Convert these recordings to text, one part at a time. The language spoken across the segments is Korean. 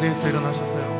자리에서 일어나셔서요.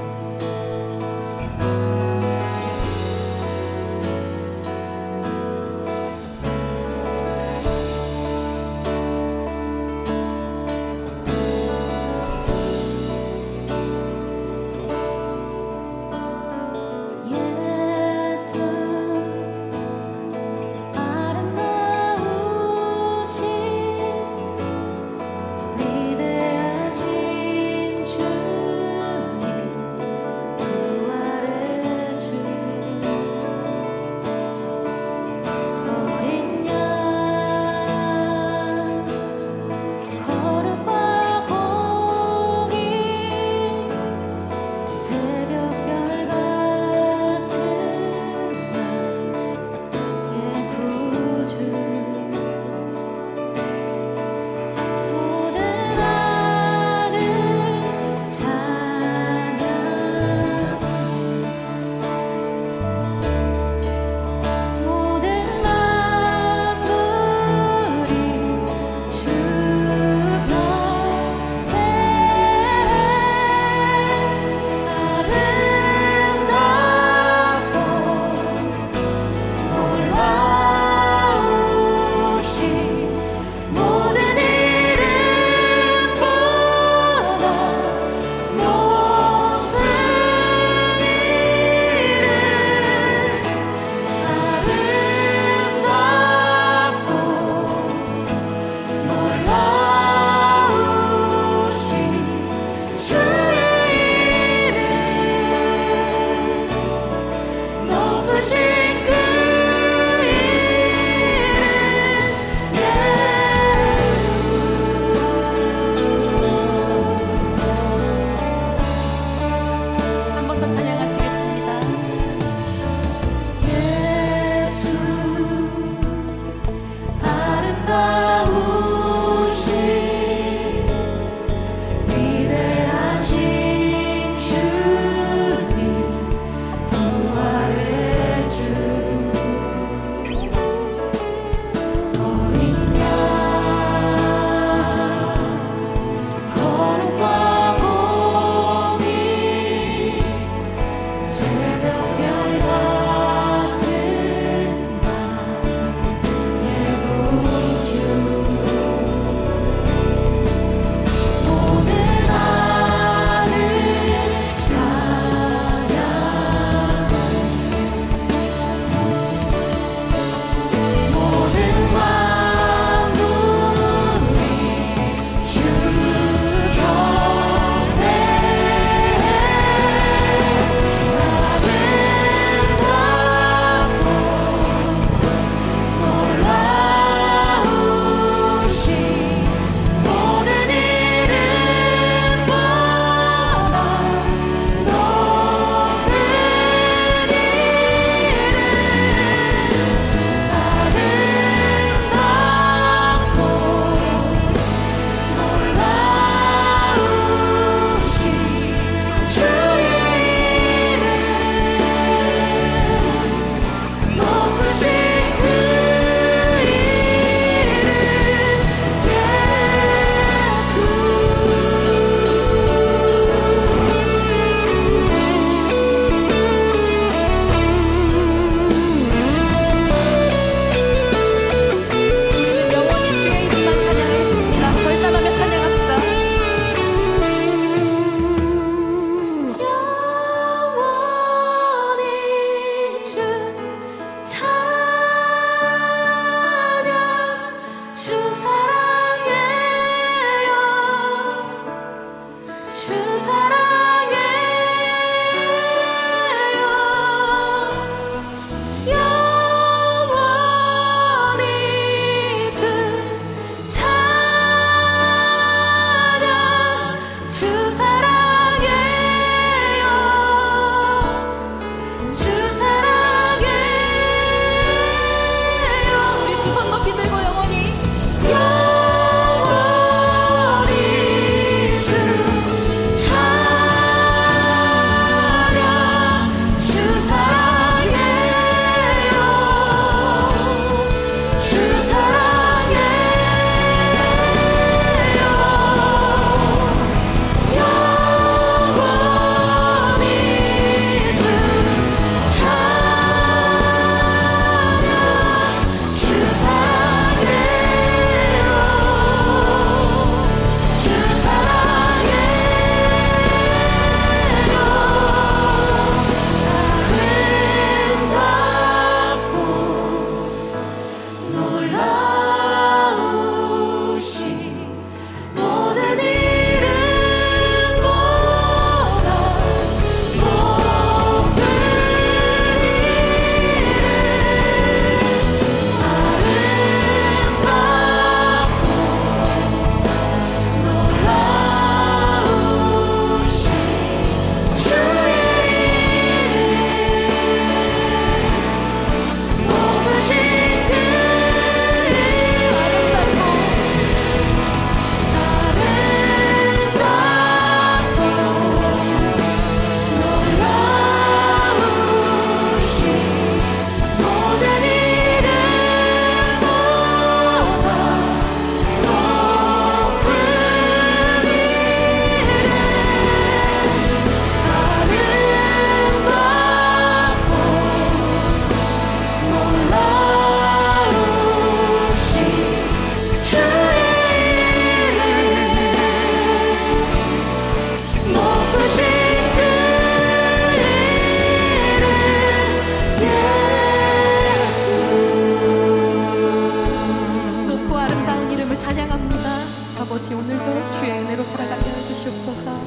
주옵소서.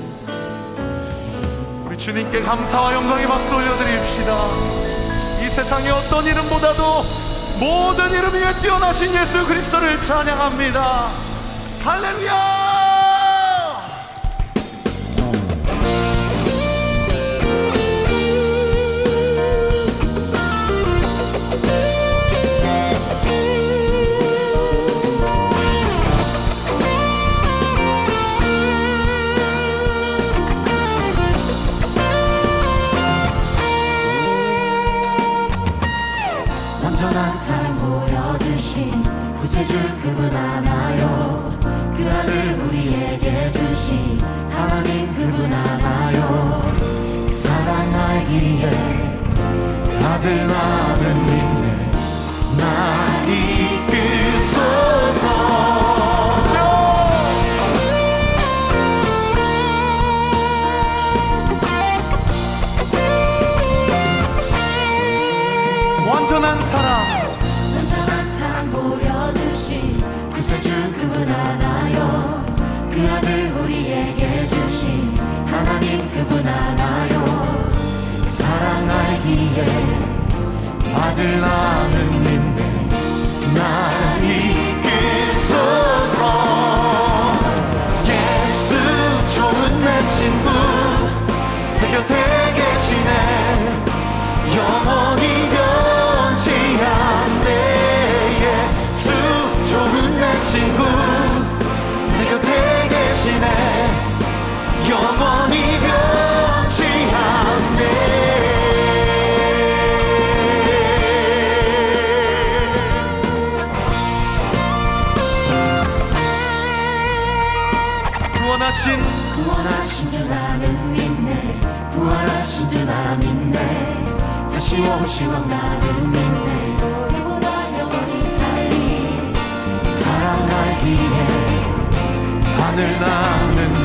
우리 주님께 감사와 영광의 박수 올려드립시다. 이 세상의 어떤 이름보다도 모든 이름 위에 뛰어나신 예수 그리스도를 찬양합니다. 할렐루야! 구세주 그분 알아요. 그 아들 우리에게 주신 하나님 그분 알아요. 그 사랑 알기에 그 아들 나는 믿네. 나 이끄소서. 완전한 사랑. 온전한 사랑 보여 주신 구세주 그분 알아요? 그 아들 우리에게 주신 하나님 그분 그 사랑 알기에 아들 나는 믿네 나 시 오실 원 나는 믿네 그분과 영원히 살리. 사랑 알기에 하늘 나는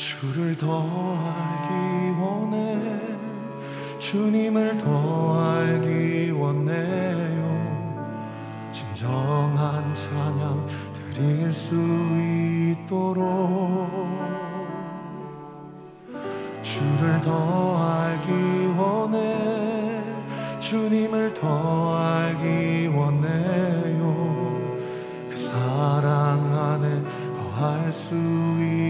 주를 더 알기 원해. 주님을 더 알기 원해요. 진정한 찬양 드릴 수 있도록. 주를 더 알기 원해. 주님을 더 알기 원해요. 그 사랑 안에 거할 수 있도록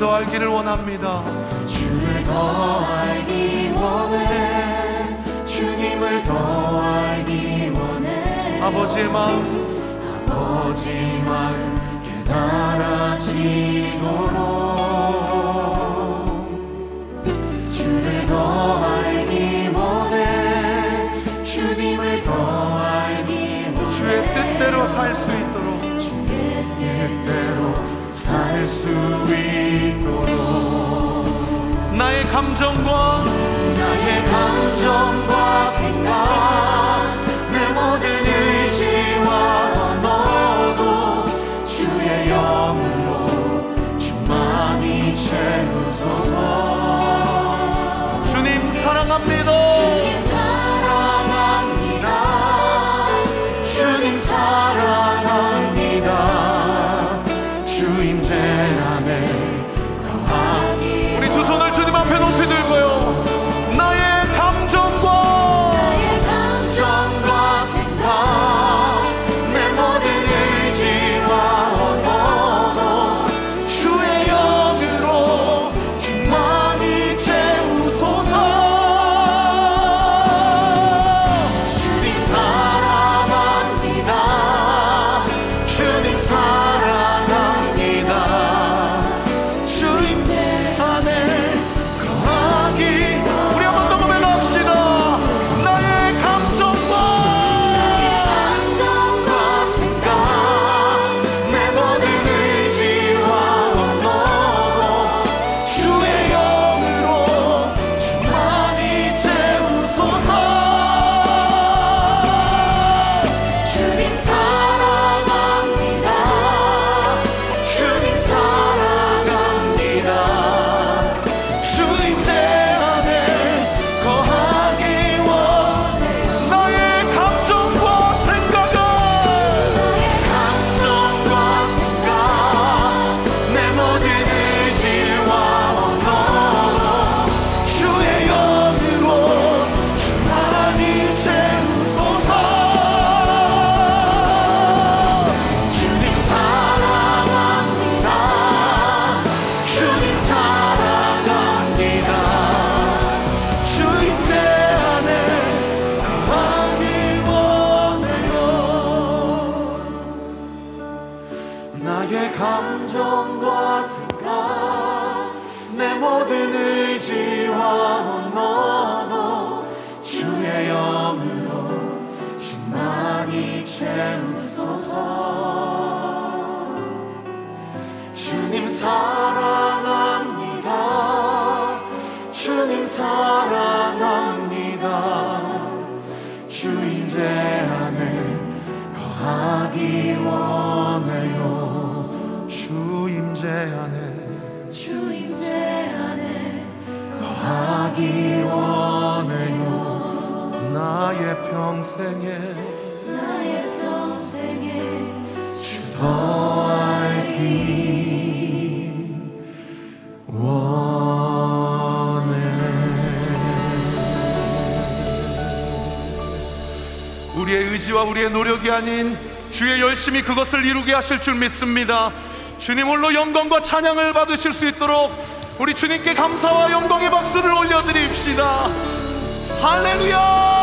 더 알기를 원합니다. 주를 더 알기 원해. 주님을 더 알기 원해. 아버지의 마음. 아버지 마음 깨달아지도록. 주를 더 알기 원해. 주님을 더 알기 원해. 주의 뜻대로 살 수 있도록. 주의 뜻대로 살 수 있도록. 감정과 나의 감정과 생각. 평생에 나의 평생에 주 더하기 원해. 우리의 의지와 우리의 노력이 아닌 주의 열심히 그것을 이루게 하실 줄 믿습니다. 주님 홀로 영광과 찬양을 받으실 수 있도록 우리 주님께 감사와 영광의 박수를 올려드립시다. 할렐루야!